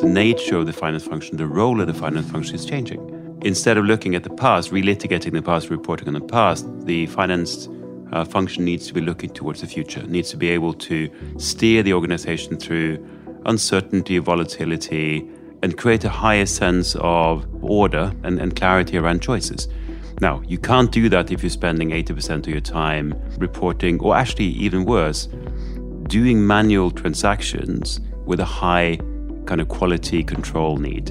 The nature of the finance function, the role of the finance function is changing. Instead of looking at the past, relitigating the past, reporting on the past, the finance uh, function needs to be looking towards the future, needs to be able to steer the organization through uncertainty, volatility, and create a higher sense of order and, and clarity around choices. Now, you can't do that if you're spending 80% of your time reporting, or actually, even worse, doing manual transactions with a high kind of quality control need.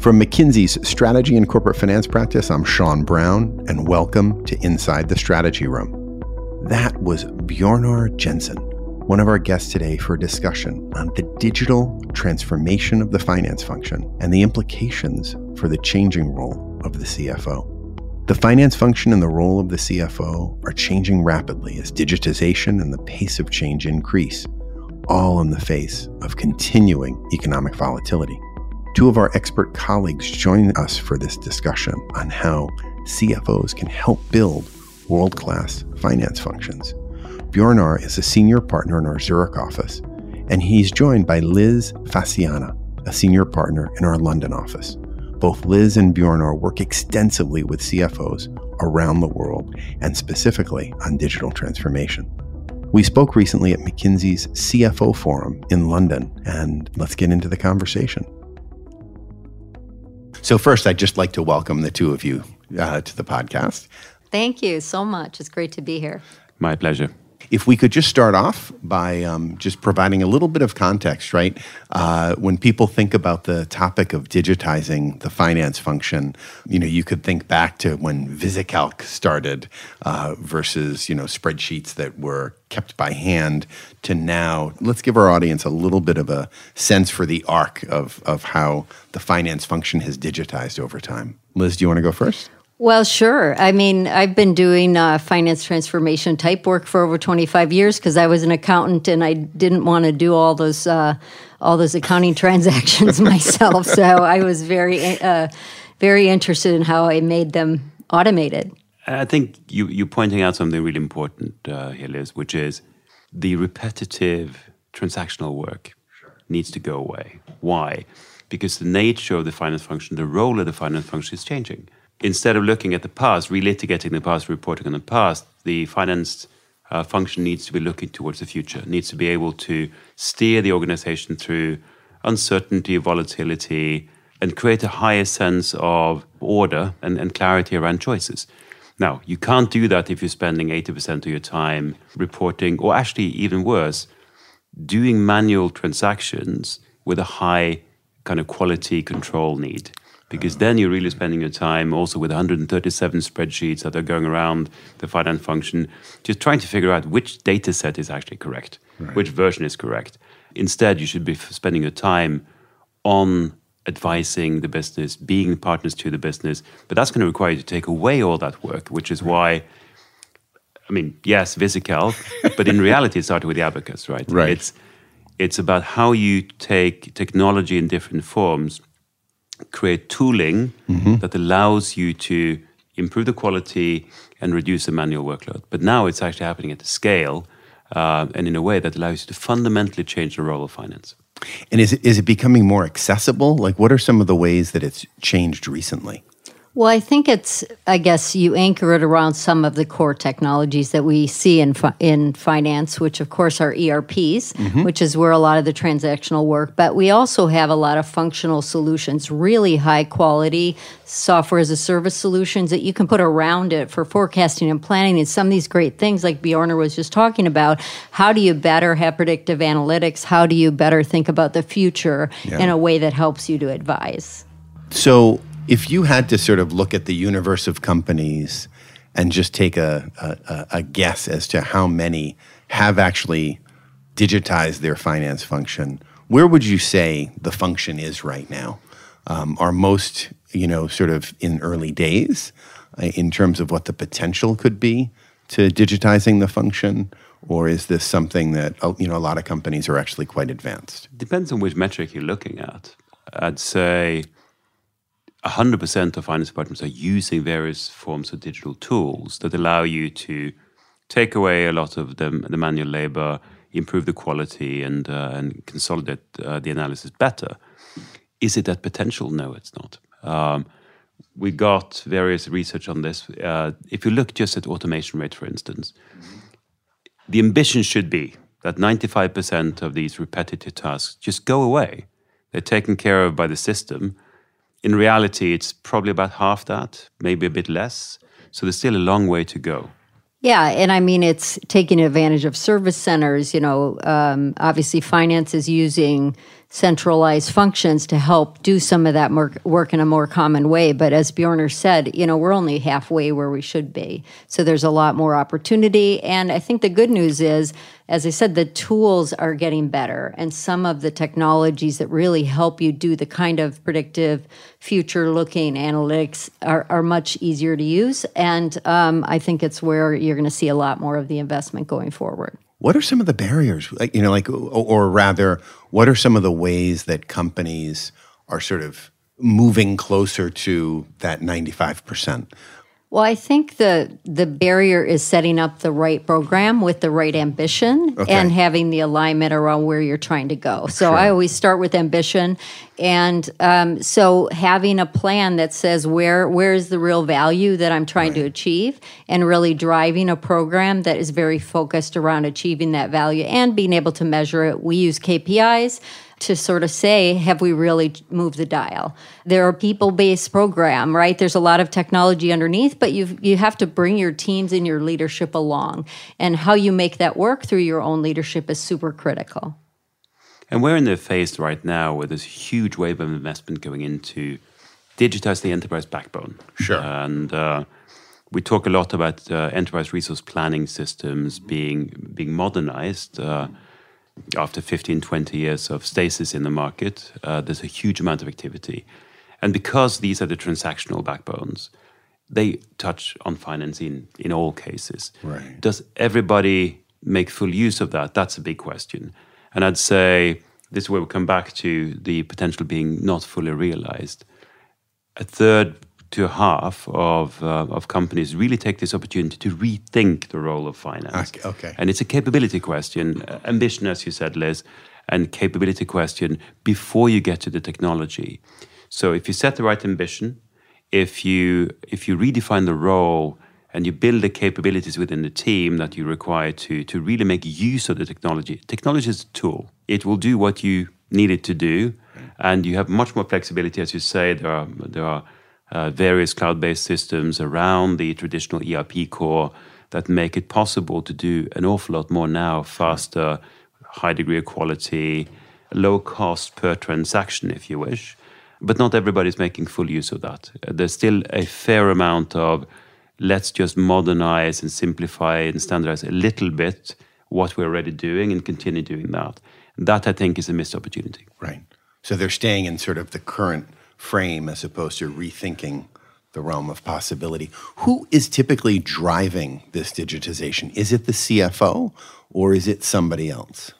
From McKinsey's Strategy and Corporate Finance practice, I'm Sean Brown, and welcome to Inside the Strategy Room. That was Bjornar Jensen, one of our guests today for a discussion on the digital transformation of the finance function and the implications for the changing role of the CFO. The finance function and the role of the CFO are changing rapidly as digitization and the pace of change increase, all in the face of continuing economic volatility. Two of our expert colleagues join us for this discussion on how CFOs can help build world class finance functions. Bjornar is a senior partner in our Zurich office, and he's joined by Liz Fasciana, a senior partner in our London office. Both Liz and Bjornar work extensively with CFOs around the world and specifically on digital transformation. We spoke recently at McKinsey's CFO Forum in London, and let's get into the conversation. So, first, I'd just like to welcome the two of you uh, to the podcast. Thank you so much. It's great to be here. My pleasure. If we could just start off by um, just providing a little bit of context, right? Uh, when people think about the topic of digitizing the finance function, you know, you could think back to when VisiCalc started uh, versus, you know, spreadsheets that were kept by hand to now. Let's give our audience a little bit of a sense for the arc of, of how the finance function has digitized over time. Liz, do you want to go first? Well, sure. I mean, I've been doing uh, finance transformation type work for over 25 years because I was an accountant and I didn't want to do all those uh, all those accounting transactions myself. So I was very uh, very interested in how I made them automated. I think you you're pointing out something really important uh, here, Liz, which is the repetitive transactional work sure. needs to go away. Why? Because the nature of the finance function, the role of the finance function is changing instead of looking at the past, relitigating the past, reporting on the past, the finance uh, function needs to be looking towards the future, needs to be able to steer the organization through uncertainty, volatility, and create a higher sense of order and, and clarity around choices. Now, you can't do that if you're spending 80% of your time reporting, or actually, even worse, doing manual transactions with a high kind of quality control need because then you're really spending your time also with 137 spreadsheets that are going around the finance function, just trying to figure out which data set is actually correct, right. which version is correct. Instead, you should be spending your time on advising the business, being partners to the business. But that's going to require you to take away all that work, which is why. I mean, yes, VisiCalc, but in reality, it started with the abacus, right? Right. It's it's about how you take technology in different forms create tooling mm-hmm. that allows you to improve the quality and reduce the manual workload. But now it's actually happening at a scale uh, and in a way that allows you to fundamentally change the role of finance. And is it, is it becoming more accessible? Like, what are some of the ways that it's changed recently? Well, I think it's, I guess you anchor it around some of the core technologies that we see in, fi- in finance, which of course are ERPs, mm-hmm. which is where a lot of the transactional work, but we also have a lot of functional solutions, really high quality software as a service solutions that you can put around it for forecasting and planning. And some of these great things, like Bjornar was just talking about, how do you better have predictive analytics? How do you better think about the future yeah. in a way that helps you to advise? So, if you had to sort of look at the universe of companies and just take a, a, a guess as to how many have actually digitized their finance function, where would you say the function is right now? Um, are most, you know, sort of in early days uh, in terms of what the potential could be to digitizing the function? Or is this something that, uh, you know, a lot of companies are actually quite advanced? Depends on which metric you're looking at. I'd say 100% of finance departments are using various forms of digital tools that allow you to take away a lot of the, the manual labor, improve the quality, and, uh, and consolidate uh, the analysis better. Is it that potential? No, it's not. Um, we got various research on this. Uh, if you look just at automation rate, for instance, the ambition should be that 95% of these repetitive tasks just go away. They're taken care of by the system. In reality, it's probably about half that, maybe a bit less. So there's still a long way to go. Yeah, and I mean it's taking advantage of service centers. You know, um, obviously finance is using centralized functions to help do some of that work in a more common way. But as Bjornar said, you know, we're only halfway where we should be. So there's a lot more opportunity. And I think the good news is, as I said, the tools are getting better. And some of the technologies that really help you do the kind of predictive, future looking analytics are, are much easier to use. And um, I think it's where you're going to see a lot more of the investment going forward. What are some of the barriers? You know, like, or rather, what are some of the ways that companies are sort of moving closer to that 95%? Well, I think the the barrier is setting up the right program with the right ambition okay. and having the alignment around where you're trying to go. So sure. I always start with ambition, and um, so having a plan that says where where is the real value that I'm trying right. to achieve, and really driving a program that is very focused around achieving that value and being able to measure it. We use KPIs to sort of say, have we really moved the dial? There are people-based program, right? There's a lot of technology underneath, but you you have to bring your teams and your leadership along, and how you make that work through your own leadership is super critical. And we're in the phase right now where there's a huge wave of investment going into digitize the enterprise backbone. Sure. And uh, we talk a lot about uh, enterprise resource planning systems being being modernized. Uh, after 15, 20 years of stasis in the market, uh, there's a huge amount of activity. And because these are the transactional backbones, they touch on finance in, in all cases. Right. Does everybody make full use of that? That's a big question. And I'd say this is where we come back to the potential being not fully realized. A third to half of uh, of companies really take this opportunity to rethink the role of finance. Okay, okay. And it's a capability question, ambition, as you said, Liz, and capability question before you get to the technology. So if you set the right ambition, if you if you redefine the role and you build the capabilities within the team that you require to to really make use of the technology. Technology is a tool. It will do what you need it to do, and you have much more flexibility, as you say. There are there are uh, various cloud-based systems around the traditional ERP core that make it possible to do an awful lot more now, faster, high degree of quality, low cost per transaction, if you wish. But not everybody's making full use of that. Uh, there's still a fair amount of let's just modernize and simplify and standardize a little bit what we're already doing and continue doing that. That I think is a missed opportunity. Right. So they're staying in sort of the current frame as opposed to rethinking the realm of possibility. Who is typically driving this digitization? Is it the CFO or is it somebody else?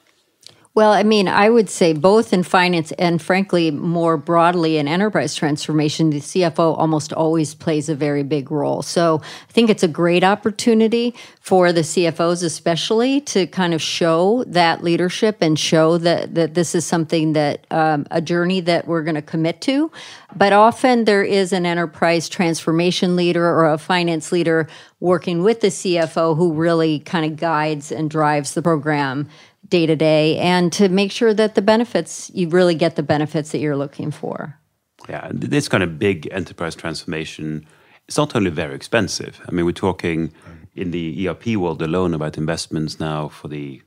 Well, I mean, I would say both in finance and frankly, more broadly in enterprise transformation, the CFO almost always plays a very big role. So I think it's a great opportunity for the CFOs, especially to kind of show that leadership and show that, that this is something that um, a journey that we're going to commit to. But often there is an enterprise transformation leader or a finance leader working with the CFO who really kind of guides and drives the program day to day and to make sure that the benefits, you really get the benefits that you're looking for. Yeah, this kind of big enterprise transformation, it's not only very expensive. I mean, we're talking in the ERP world alone about investments now for the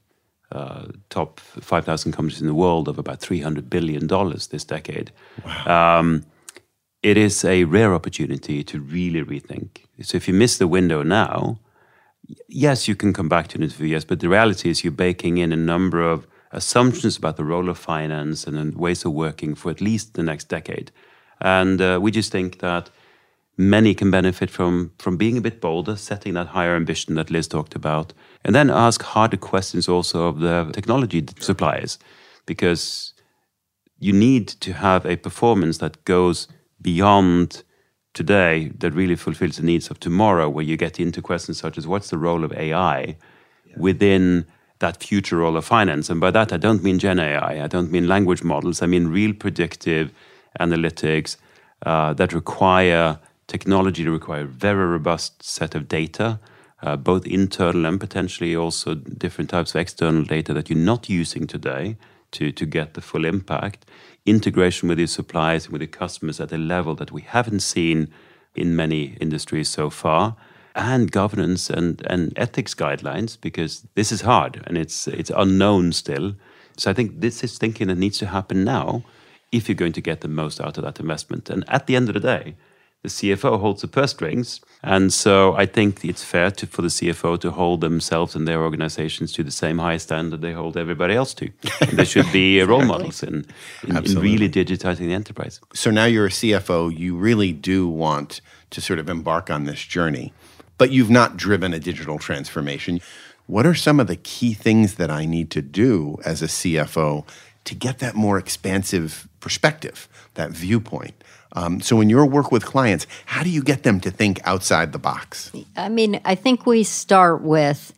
uh, top 5,000 companies in the world of about $300 billion this decade. Wow. Um, it is a rare opportunity to really rethink. So if you miss the window now, yes, you can come back to it interview, yes, but the reality is you're baking in a number of assumptions about the role of finance and ways of working for at least the next decade. And uh, we just think that many can benefit from from being a bit bolder, setting that higher ambition that Liz talked about, and then ask harder questions also of the technology suppliers, because you need to have a performance that goes beyond today that really fulfills the needs of tomorrow, where you get into questions such as what's the role of AI within that future role of finance. And by that, I don't mean Gen AI, I don't mean language models, I mean real predictive analytics uh, that require technology to require a very robust set of data. Uh, both internal and potentially also different types of external data that you're not using today to, to get the full impact. Integration with your suppliers and with your customers at a level that we haven't seen in many industries so far and governance and, and ethics guidelines because this is hard and it's it's unknown still. So I think this is thinking that needs to happen now if you're going to get the most out of that investment. And at the end of the day, the CFO holds the purse strings. And so I think it's fair to, for the CFO to hold themselves and their organizations to the same high standard they hold everybody else to. There should be uh, role models in, in, in, really digitizing the enterprise. So now you're a CFO, you really do want to sort of embark on this journey but you've not driven a digital transformation. What are some of the key things that I need to do as a CFO to get that more expansive perspective, that viewpoint? Um, so, in your work with clients, how do you get them to think outside the box? I mean, I think we start with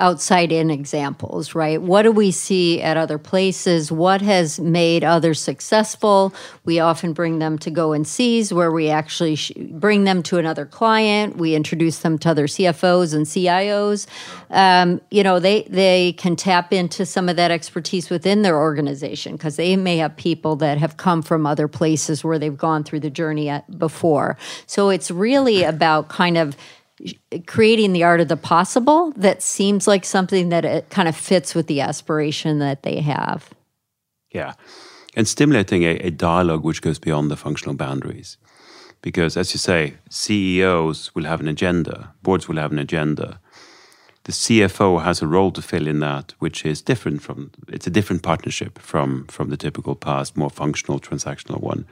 outside in examples, right? What do we see at other places? What has made others successful? We often bring them to go and sees where we actually sh- bring them to another client. We introduce them to other CFOs and CIOs. Um, you know, they they can tap into some of that expertise within their organization because they may have people that have come from other places where they've gone through the journey before. So it's really about kind of creating the art of the possible that seems like something that it kind of fits with the aspiration that they have. Yeah. And stimulating a, a, dialogue which goes beyond the functional boundaries. Because, as you say, CEOs will have an agenda, boards will have an agenda. The CFO has a role to fill in that, which is different from, it's a different partnership from, from the typical past, more functional, transactional one.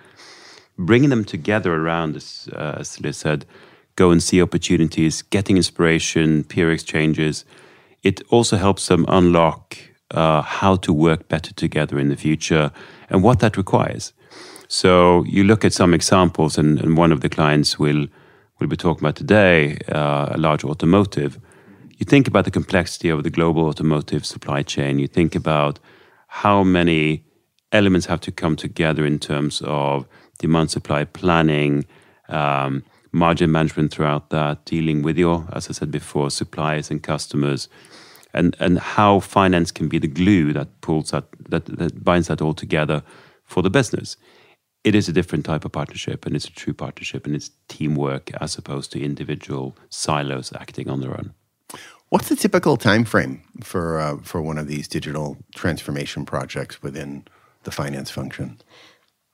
Bringing them together around, this, uh, as said, go and see opportunities, getting inspiration, peer exchanges. It also helps them unlock uh, how to work better together in the future and what that requires. So you look at some examples, and, and one of the clients will we'll be talking about today, uh, a large automotive. You think about the complexity of the global automotive supply chain. You think about how many elements have to come together in terms of demand supply planning, um, margin management throughout that, dealing with your, as I said before, suppliers and customers, and and how finance can be the glue that pulls that that, that binds that all together for the business. It is a different type of partnership, and it's a true partnership, and it's teamwork as opposed to individual silos acting on their own. What's the typical time frame for uh, for one of these digital transformation projects within the finance function?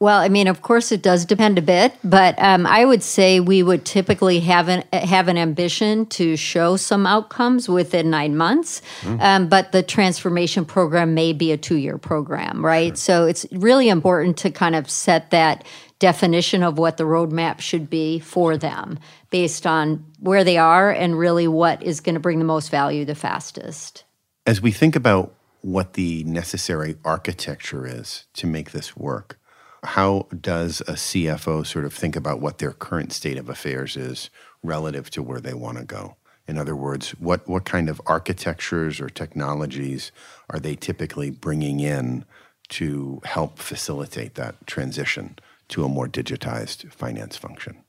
Well, I mean, of course, it does depend a bit, but um, I would say we would typically have an have an ambition to show some outcomes within nine months. Mm. Um, but the transformation program may be a two year program, right? Sure. So it's really important to kind of set that definition of what the roadmap should be for them based on where they are and really what is going to bring the most value the fastest. As we think about what the necessary architecture is to make this work how does a CFO sort of think about what their current state of affairs is relative to where they want to go? In other words, what, what kind of architectures or technologies are they typically bringing in to help facilitate that transition to a more digitized finance function?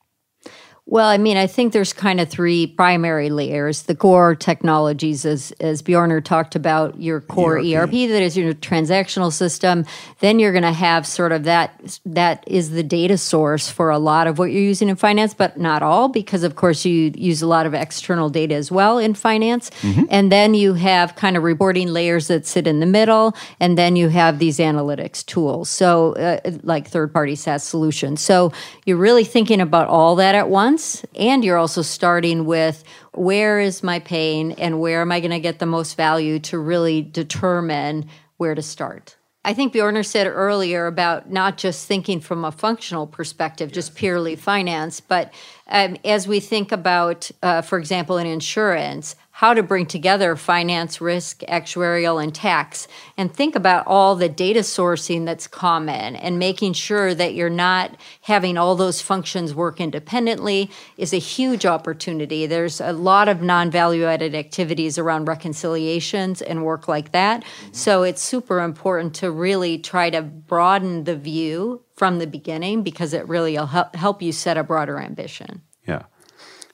Well, I mean, I think there's kind of three primary layers. The core technologies, as as Bjornar talked about, your core ERP. ERP that is your transactional system. Then you're going to have sort of that that is the data source for a lot of what you're using in finance, but not all, because of course you use a lot of external data as well in finance. Mm-hmm. And then you have kind of reporting layers that sit in the middle, and then you have these analytics tools, so uh, like third party SaaS solutions. So you're really thinking about all that at once once, and you're also starting with where is my pain and where am I going to get the most value to really determine where to start. I think Bjornar said earlier about not just thinking from a functional perspective, yes. just purely finance, but um, as we think about, uh, for example, in insurance, how to bring together finance, risk, actuarial, and tax, and think about all the data sourcing that's common and making sure that you're not having all those functions work independently is a huge opportunity. There's a lot of non value added activities around reconciliations and work like that. Mm-hmm. So it's super important to really try to broaden the view from the beginning because it really will help, help you set a broader ambition.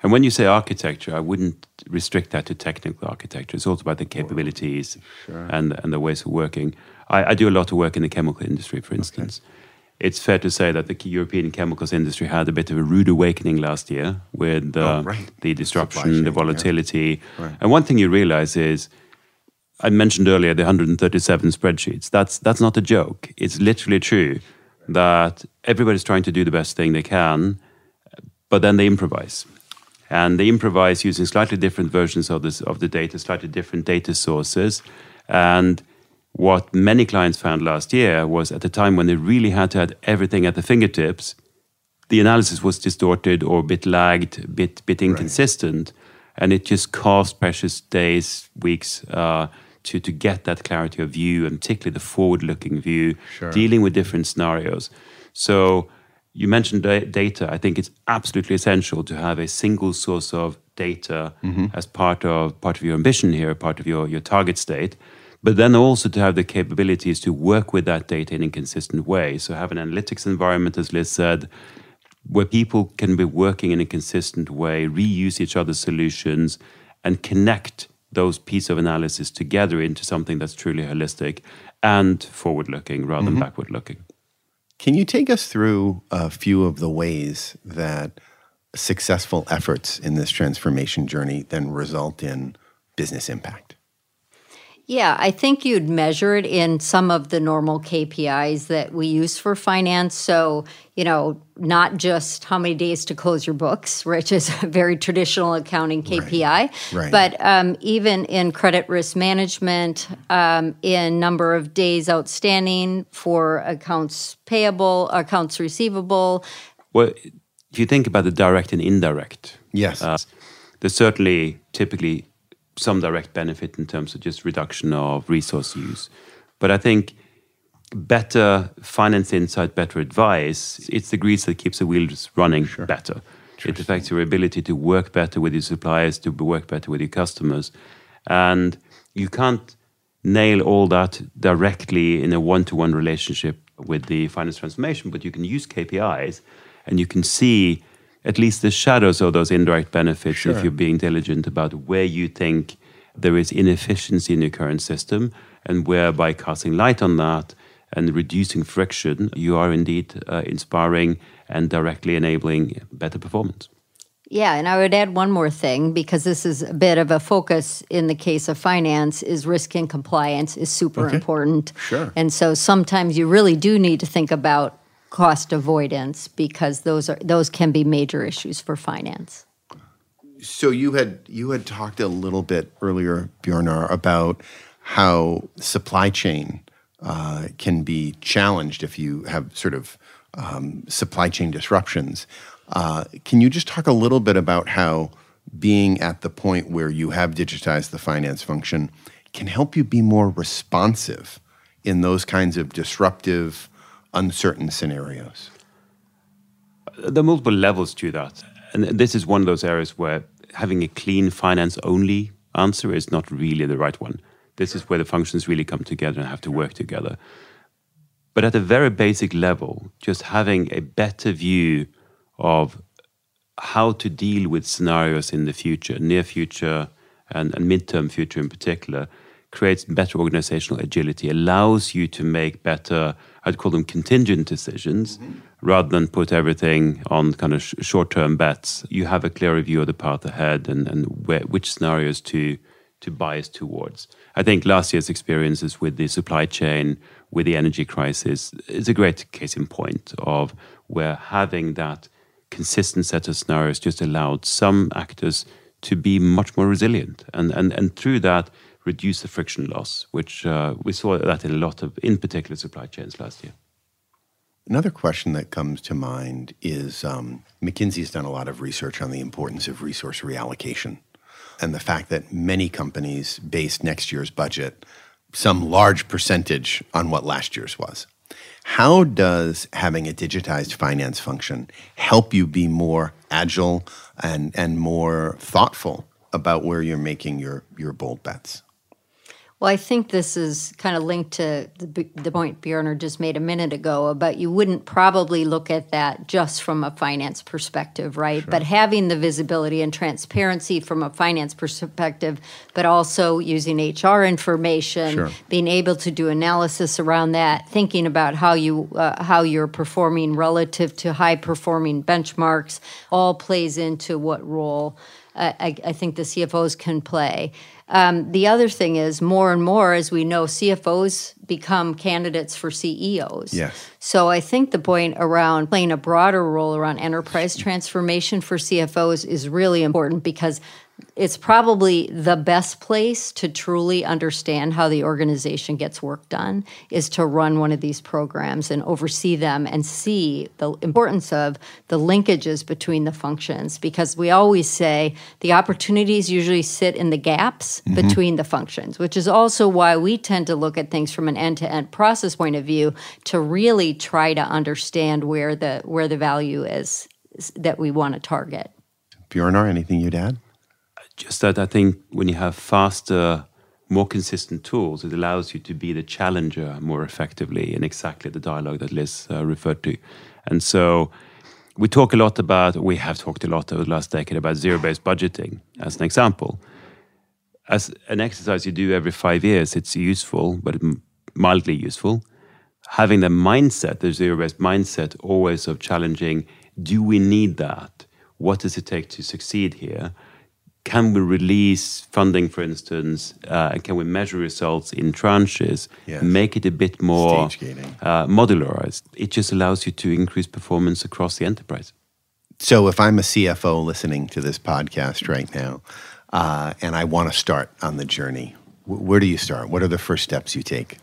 And when you say architecture, I wouldn't restrict that to technical architecture. It's also about the capabilities sure. and, and the ways of working. I, I, do a lot of work in the chemical industry, for instance. Okay. It's fair to say that the European chemicals industry had a bit of a rude awakening last year with uh, oh, right. the disruption, chain, the volatility. Yeah. Right. And one thing you realize is, I mentioned earlier the 137 spreadsheets. That's that's not a joke. It's literally true that everybody's trying to do the best thing they can, but then they improvise and they improvise using slightly different versions of this of the data, slightly different data sources. And what many clients found last year was at the time when they really had to have everything at the fingertips, the analysis was distorted or a bit lagged, a bit bit inconsistent, right. and it just cost precious days, weeks. Uh, to, to get that clarity of view and particularly the forward looking view, sure. dealing with different scenarios. So you mentioned data. I think it's absolutely essential to have a single source of data mm-hmm. as part of part of your ambition here, part of your, your target state. But then also to have the capabilities to work with that data in a consistent way. So have an analytics environment, as Liz said, where people can be working in a consistent way, reuse each other's solutions, and connect those pieces of analysis together into something that's truly holistic and forward looking rather mm-hmm. than backward looking. Can you take us through a few of the ways that successful efforts in this transformation journey then result in business impact? Yeah, I think you'd measure it in some of the normal KPIs that we use for finance. So, you know, not just how many days to close your books, which is a very traditional accounting KPI, right. Right. but um, even in credit risk management, um, in number of days outstanding for accounts payable, accounts receivable. Well, if you think about the direct and indirect, yes, uh, there's certainly typically some direct benefit in terms of just reduction of resource use. But I think better finance insight, better advice, it's the grease that keeps the wheels running sure. better. It affects your ability to work better with your suppliers, to work better with your customers. And you can't nail all that directly in a one to one relationship with the finance transformation, but you can use KPIs and you can see at least the shadows of those indirect benefits sure. if you're being diligent about where you think there is inefficiency in your current system and where by casting light on that and reducing friction, you are indeed uh, inspiring and directly enabling better performance. Yeah, and I would add one more thing because this is a bit of a focus in the case of finance is risk and compliance is super okay. important. Sure. And so sometimes you really do need to think about cost avoidance because those are those can be major issues for finance. So you had you had talked a little bit earlier, Bjornar, about how supply chain uh, can be challenged if you have sort of um, supply chain disruptions. Uh, can you just talk a little bit about how being at the point where you have digitized the finance function can help you be more responsive in those kinds of disruptive uncertain scenarios? There are multiple levels to that. And this is one of those areas where having a clean finance only answer is not really the right one. This is where the functions really come together and have to work together. But at a very basic level, just having a better view of how to deal with scenarios in the future, near future and, and midterm future in particular, creates better organizational agility, allows you to make better I'd call them contingent decisions mm-hmm. rather than put everything on kind of sh- short term bets. You have a clearer view of the path ahead and, and where, which scenarios to, to bias towards. I think last year's experiences with the supply chain, with the energy crisis, is a great case in point of where having that consistent set of scenarios just allowed some actors to be much more resilient. And, and, and through that, reduce the friction loss, which uh, we saw that in a lot of, in particular, supply chains last year. Another question that comes to mind is um, McKinsey's done a lot of research on the importance of resource reallocation. and the fact that many companies base next year's budget some large percentage on what last year's was. How does having a digitized finance function help you be more agile and, and more thoughtful about where you're making your, your bold bets? Well, I think this is kind of linked to the, the point Bjornar just made a minute ago about you wouldn't probably look at that just from a finance perspective, right? Sure. But having the visibility and transparency from a finance perspective, but also using HR information, sure. being able to do analysis around that, thinking about how you uh, how you're performing relative to high performing benchmarks, all plays into what role uh, I, I think the CFOs can play. Um, the other thing is more and more, as we know, CFOs become candidates for CEOs. Yes. So I think the point around playing a broader role around enterprise transformation for CFOs is really important because it's probably the best place to truly understand how the organization gets work done is to run one of these programs and oversee them and see the importance of the linkages between the functions because we always say the opportunities usually sit in the gaps mm-hmm. between the functions which is also why we tend to look at things from an end-to-end process point of view to really try to understand where the where the value is that we want to target Bjornar, anything you'd add? Just that I think when you have faster, more consistent tools, it allows you to be the challenger more effectively in exactly the dialogue that Liz uh, referred to. And so we talk a lot about, we have talked a lot over the last decade about zero based budgeting as an example. As an exercise you do every five years, it's useful, but mildly useful. Having the mindset, the zero based mindset, always of challenging do we need that? What does it take to succeed here? Can we release funding, for instance, uh, and can we measure results in tranches, yes. make it a bit more uh, modularized? It just allows you to increase performance across the enterprise. So, if I'm a CFO listening to this podcast right now, uh, and I want to start on the journey, where do you start? What are the first steps you take?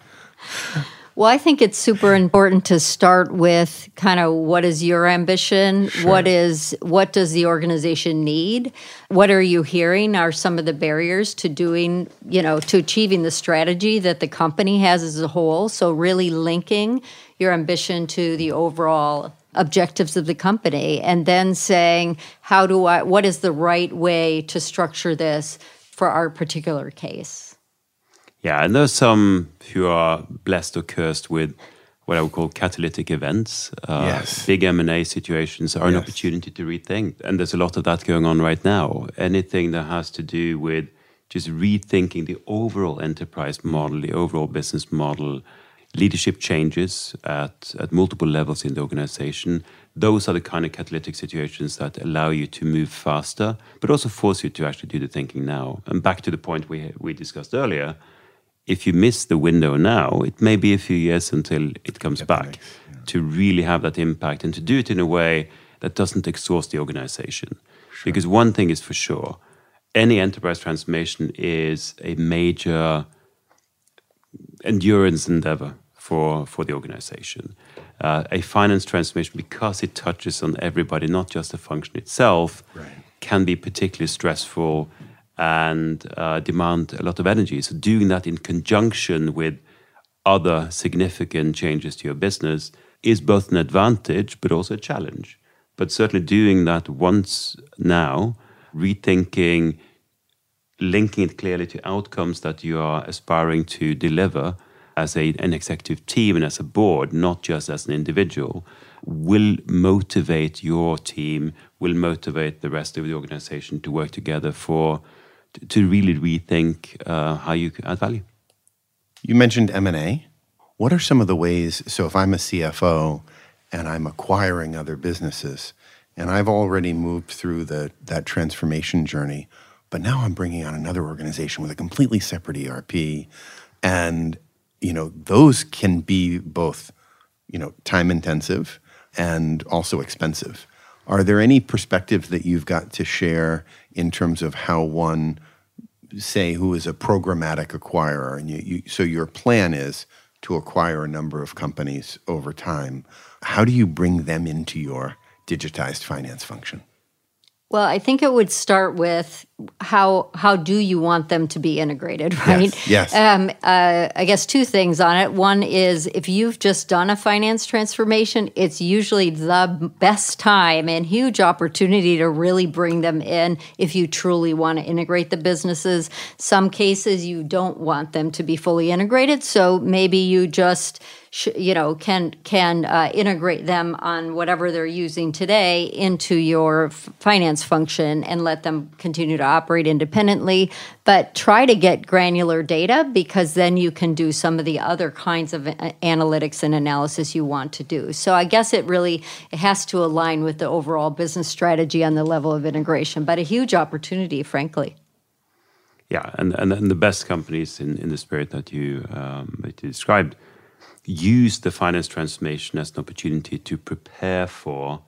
Well, I think it's super important to start with kind of what is your ambition? Sure. What is what does the organization need? What are you hearing are some of the barriers to doing, you know, to achieving the strategy that the company has as a whole? So really linking your ambition to the overall objectives of the company and then saying how do I what is the right way to structure this for our particular case? Yeah, and there's some who are blessed or cursed with what I would call catalytic events. Uh, yes. Big M&A situations are yes. an opportunity to rethink. And there's a lot of that going on right now. Anything that has to do with just rethinking the overall enterprise model, the overall business model, leadership changes at, at multiple levels in the organization. Those are the kind of catalytic situations that allow you to move faster, but also force you to actually do the thinking now. And back to the point we, we discussed earlier, if you miss the window now, it may be a few years until it comes back yeah. to really have that impact and to do it in a way that doesn't exhaust the organization. Sure. Because one thing is for sure any enterprise transformation is a major endurance endeavor for, for the organization. Uh, a finance transformation, because it touches on everybody, not just the function itself, right. can be particularly stressful and uh, demand a lot of energy. So doing that in conjunction with other significant changes to your business is both an advantage but also a challenge. But certainly doing that once now, rethinking, linking it clearly to outcomes that you are aspiring to deliver as a, an executive team and as a board, not just as an individual, will motivate your team, will motivate the rest of the organization to work together for to really rethink uh, how you add value. You mentioned M&A. What are some of the ways, so if I'm a CFO and I'm acquiring other businesses and I've already moved through the, that transformation journey, but now I'm bringing on another organization with a completely separate ERP and you know those can be both you know time intensive and also expensive. Are there any perspectives that you've got to share in terms of how one say who is a programmatic acquirer and you, you, so your plan is to acquire a number of companies over time. How do you bring them into your digitized finance function? Well i think it would start with how how do you want them to be integrated right? Yes, yes. Um, uh, i guess two things on it. One is if you've just done a finance transformation it's usually the best time and huge opportunity to really bring them in if you truly want to integrate the businesses. Some cases you don't want them to be fully integrated so maybe you just you know can can uh, integrate them on whatever they're using today into your finance function and let them continue to operate independently but try to get granular data because then you can do some of the other kinds of uh, analytics and analysis you want to do. So i guess it really it has to align with the overall business strategy on the level of integration but a huge opportunity frankly. Yeah and, and, and the best companies in, in the spirit that you, um, that you described use the finance transformation as an opportunity to prepare for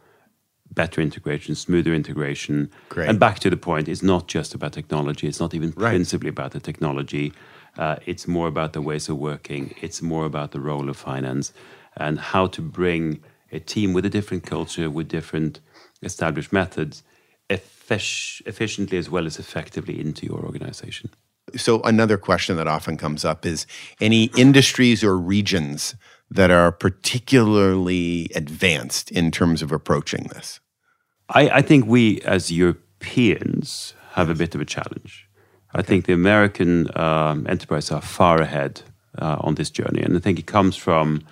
better integration, smoother integration. Great. And back to the point, it's not just about technology. It's not even right. principally about the technology. Uh, it's more about the ways of working. It's more about the role of finance and how to bring a team with a different culture, with different established methods, effic- efficiently as well as effectively into your organization. So, another question that often comes up is any industries or regions that are particularly advanced in terms of approaching this? I, I think we, as Europeans, have a bit of a challenge. I think the American um, enterprises are far ahead uh, on this journey. And I think it comes from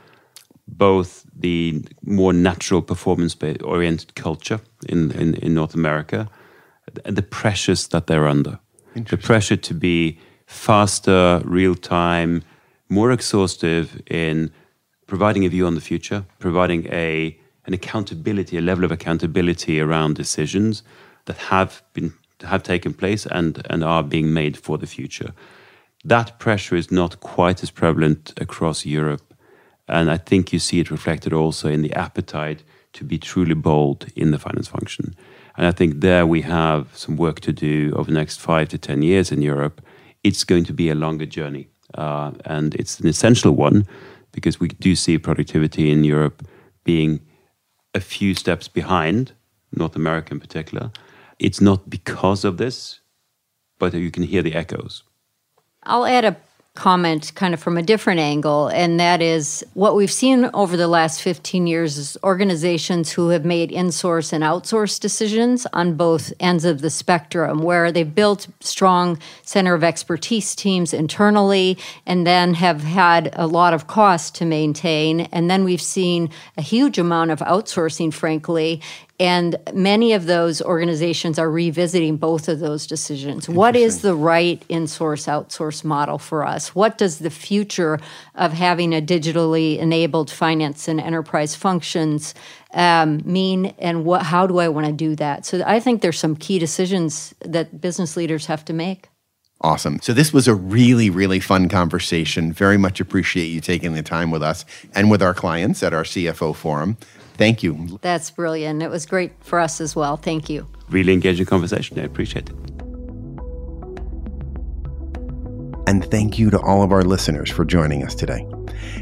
both the more natural performance oriented culture in, in, in North America and the pressures that they're under the pressure to be faster, real time, more exhaustive in providing a view on the future, providing a an accountability, a level of accountability around decisions that have been have taken place and and are being made for the future. That pressure is not quite as prevalent across Europe, and I think you see it reflected also in the appetite to be truly bold in the finance function. And I think there we have some work to do over the next five to 10 years in Europe. It's going to be a longer journey. Uh, and it's an essential one because we do see productivity in Europe being a few steps behind, North America in particular. It's not because of this, but you can hear the echoes. I'll add a comment kind of from a different angle, and that is what we've seen over the last 15 years is organizations who have made insource and outsource decisions on both ends of the spectrum, where they've built strong center of expertise teams internally and then have had a lot of cost to maintain. And then we've seen a huge amount of outsourcing, frankly, and many of those organizations are revisiting both of those decisions. What is the right in source outsource model for us? What does the future of having a digitally enabled finance and enterprise functions um, mean? And what, how do I want to do that? So I think there's some key decisions that business leaders have to make. Awesome. So, this was a really, really fun conversation. Very much appreciate you taking the time with us and with our clients at our CFO forum. Thank you. That's brilliant. It was great for us as well. Thank you. Really engaging conversation. I appreciate it. And thank you to all of our listeners for joining us today.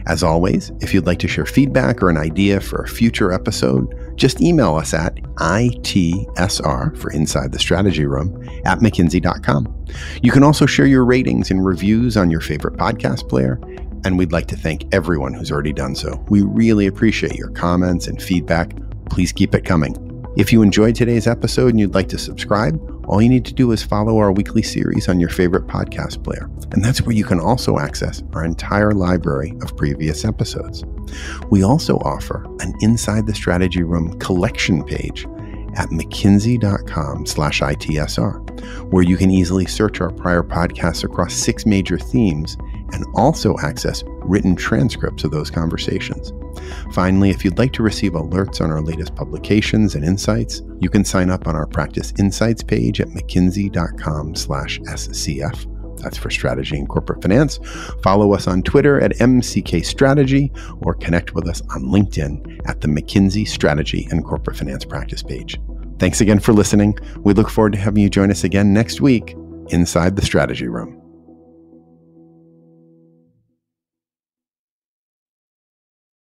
As always, if you'd like to share feedback or an idea for a future episode, just email us at ITSR for Inside the Strategy Room at McKinsey.com. You can also share your ratings and reviews on your favorite podcast player and we'd like to thank everyone who's already done so. We really appreciate your comments and feedback. Please keep it coming. If you enjoyed today's episode and you'd like to subscribe, all you need to do is follow our weekly series on your favorite podcast player. And that's where you can also access our entire library of previous episodes. We also offer an Inside the Strategy Room collection page at mckinsey.com slash ITSR, where you can easily search our prior podcasts across six major themes and also access written transcripts of those conversations. Finally, if you'd like to receive alerts on our latest publications and insights, you can sign up on our Practice Insights page at mckinsey.com slash SCF. That's for strategy and corporate finance. Follow us on Twitter at MCK Strategy or connect with us on LinkedIn at the McKinsey Strategy and Corporate Finance Practice page. Thanks again for listening. We look forward to having you join us again next week inside the Strategy Room.